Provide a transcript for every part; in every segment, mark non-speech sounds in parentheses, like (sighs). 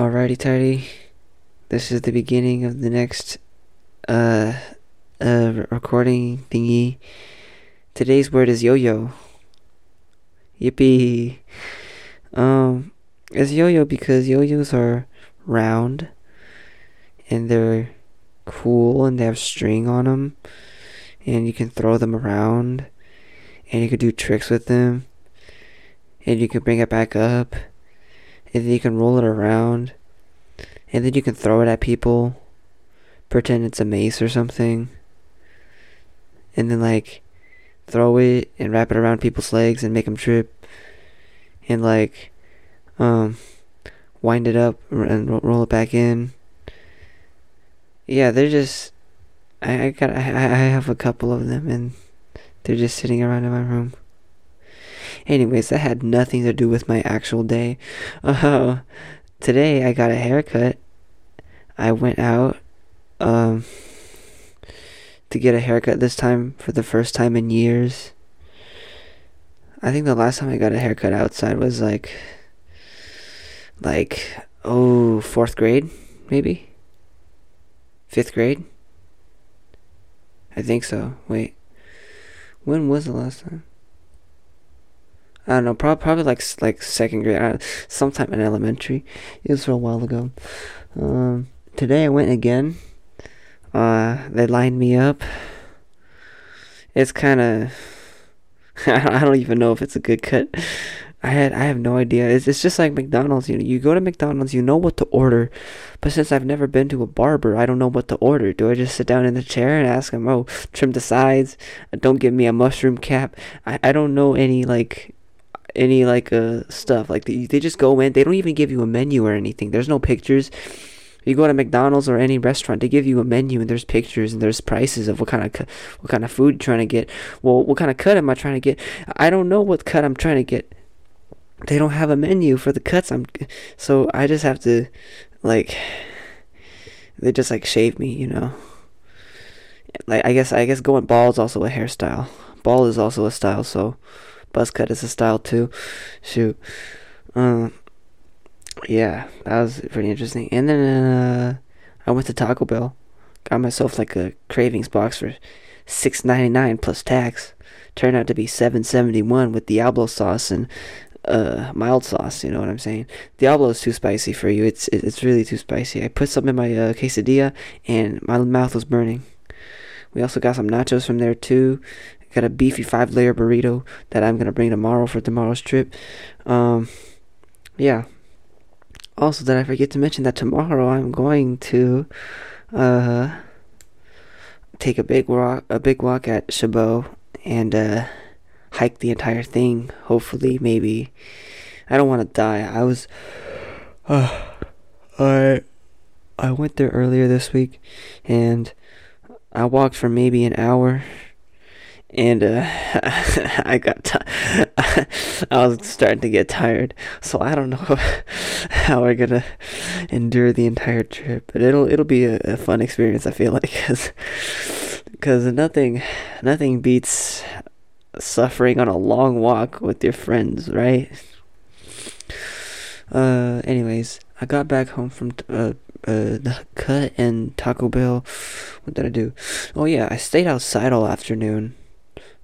Alrighty, tidy. This is the beginning of the next uh uh recording thingy. Today's word is yo-yo. Yippee. Um, it's yo-yo because yo-yos are round and they're cool and they have string on them and you can throw them around and you can do tricks with them and you can bring it back up and then you can roll it around. And then you can throw it at people. Pretend it's a mace or something. And then like throw it and wrap it around people's legs and make them trip. And like um wind it up and ro- roll it back in. Yeah they're just i, I got I, I have a couple of them and they're just sitting around in my room anyways that had nothing to do with my actual day uh today i got a haircut i went out um to get a haircut this time for the first time in years I think the last time I got a haircut outside was like, like, oh, fourth grade, maybe? Fifth grade? I think so. Wait. When was the last time? I don't know. Probably, probably like like second grade, uh, sometime in elementary. It was a while ago. Um, today I went again. Uh, they lined me up. It's kind (laughs) of I don't even know if it's a good cut. I had I have no idea. It's it's just like McDonald's. You know, you go to McDonald's, you know what to order, but since I've never been to a barber, I don't know what to order. Do I just sit down in the chair and ask him, "Oh, trim the sides. Don't give me a mushroom cap." I I don't know any like any like uh stuff like they, they just go in. They don't even give you a menu or anything. There's no pictures. You go to McDonald's or any restaurant, they give you a menu and there's pictures and there's prices of what kind of what kind of food you're trying to get. Well, what kind of cut am I trying to get? I don't know what cut I'm trying to get. They don't have a menu for the cuts I'm so I just have to like they just like shave me, you know. Like I guess I guess going bald is also a hairstyle. Bald is also a style, so buzz cut is a style too. Shoot. Um yeah, that was pretty interesting. And then uh, I went to Taco Bell, got myself like a cravings box for six ninety nine plus tax. Turned out to be seven seventy one with Diablo sauce and uh mild sauce. You know what I'm saying? Diablo is too spicy for you. It's it's really too spicy. I put some in my uh, quesadilla and my mouth was burning. We also got some nachos from there too. Got a beefy five layer burrito that I'm gonna bring tomorrow for tomorrow's trip. Um, yeah. Also, did I forget to mention that tomorrow I'm going to uh take a big walk a big walk at Chabot and uh hike the entire thing. Hopefully, maybe. I don't want to die. I was uh, (sighs) I I went there earlier this week and I walked for maybe an hour and uh, (laughs) I got ti (laughs) I was starting to get tired, so I don't know (laughs) how we're gonna endure the entire trip. But it'll it'll be a, a fun experience. I feel like because nothing nothing beats suffering on a long walk with your friends, right? Uh, anyways, I got back home from t- uh, uh the cut and Taco Bell. What did I do? Oh yeah, I stayed outside all afternoon.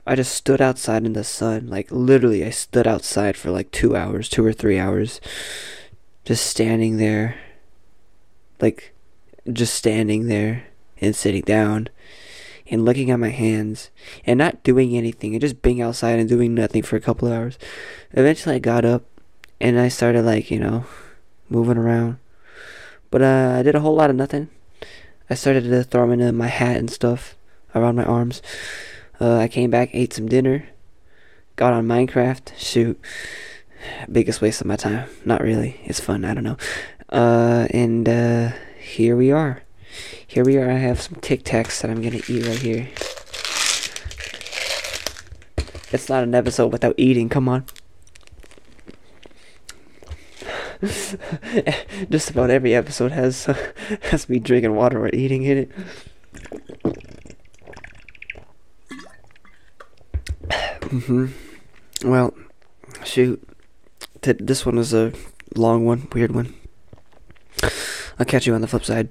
I just stood outside in the sun. Like literally I stood outside for like 2 hours, 2 or 3 hours just standing there. Like just standing there and sitting down and looking at my hands and not doing anything and just being outside and doing nothing for a couple of hours. Eventually I got up and I started like, you know, moving around. But uh, I did a whole lot of nothing. I started to throw into my hat and stuff around my arms. Uh, I came back, ate some dinner, got on Minecraft. Shoot, biggest waste of my time. Not really. It's fun. I don't know. Uh, and uh, here we are. Here we are. I have some Tic Tacs that I'm gonna eat right here. It's not an episode without eating. Come on. (laughs) Just about every episode has (laughs) has me drinking water or eating in it. Hmm Well, shoot. Th- this one is a long one, weird one. I'll catch you on the flip side.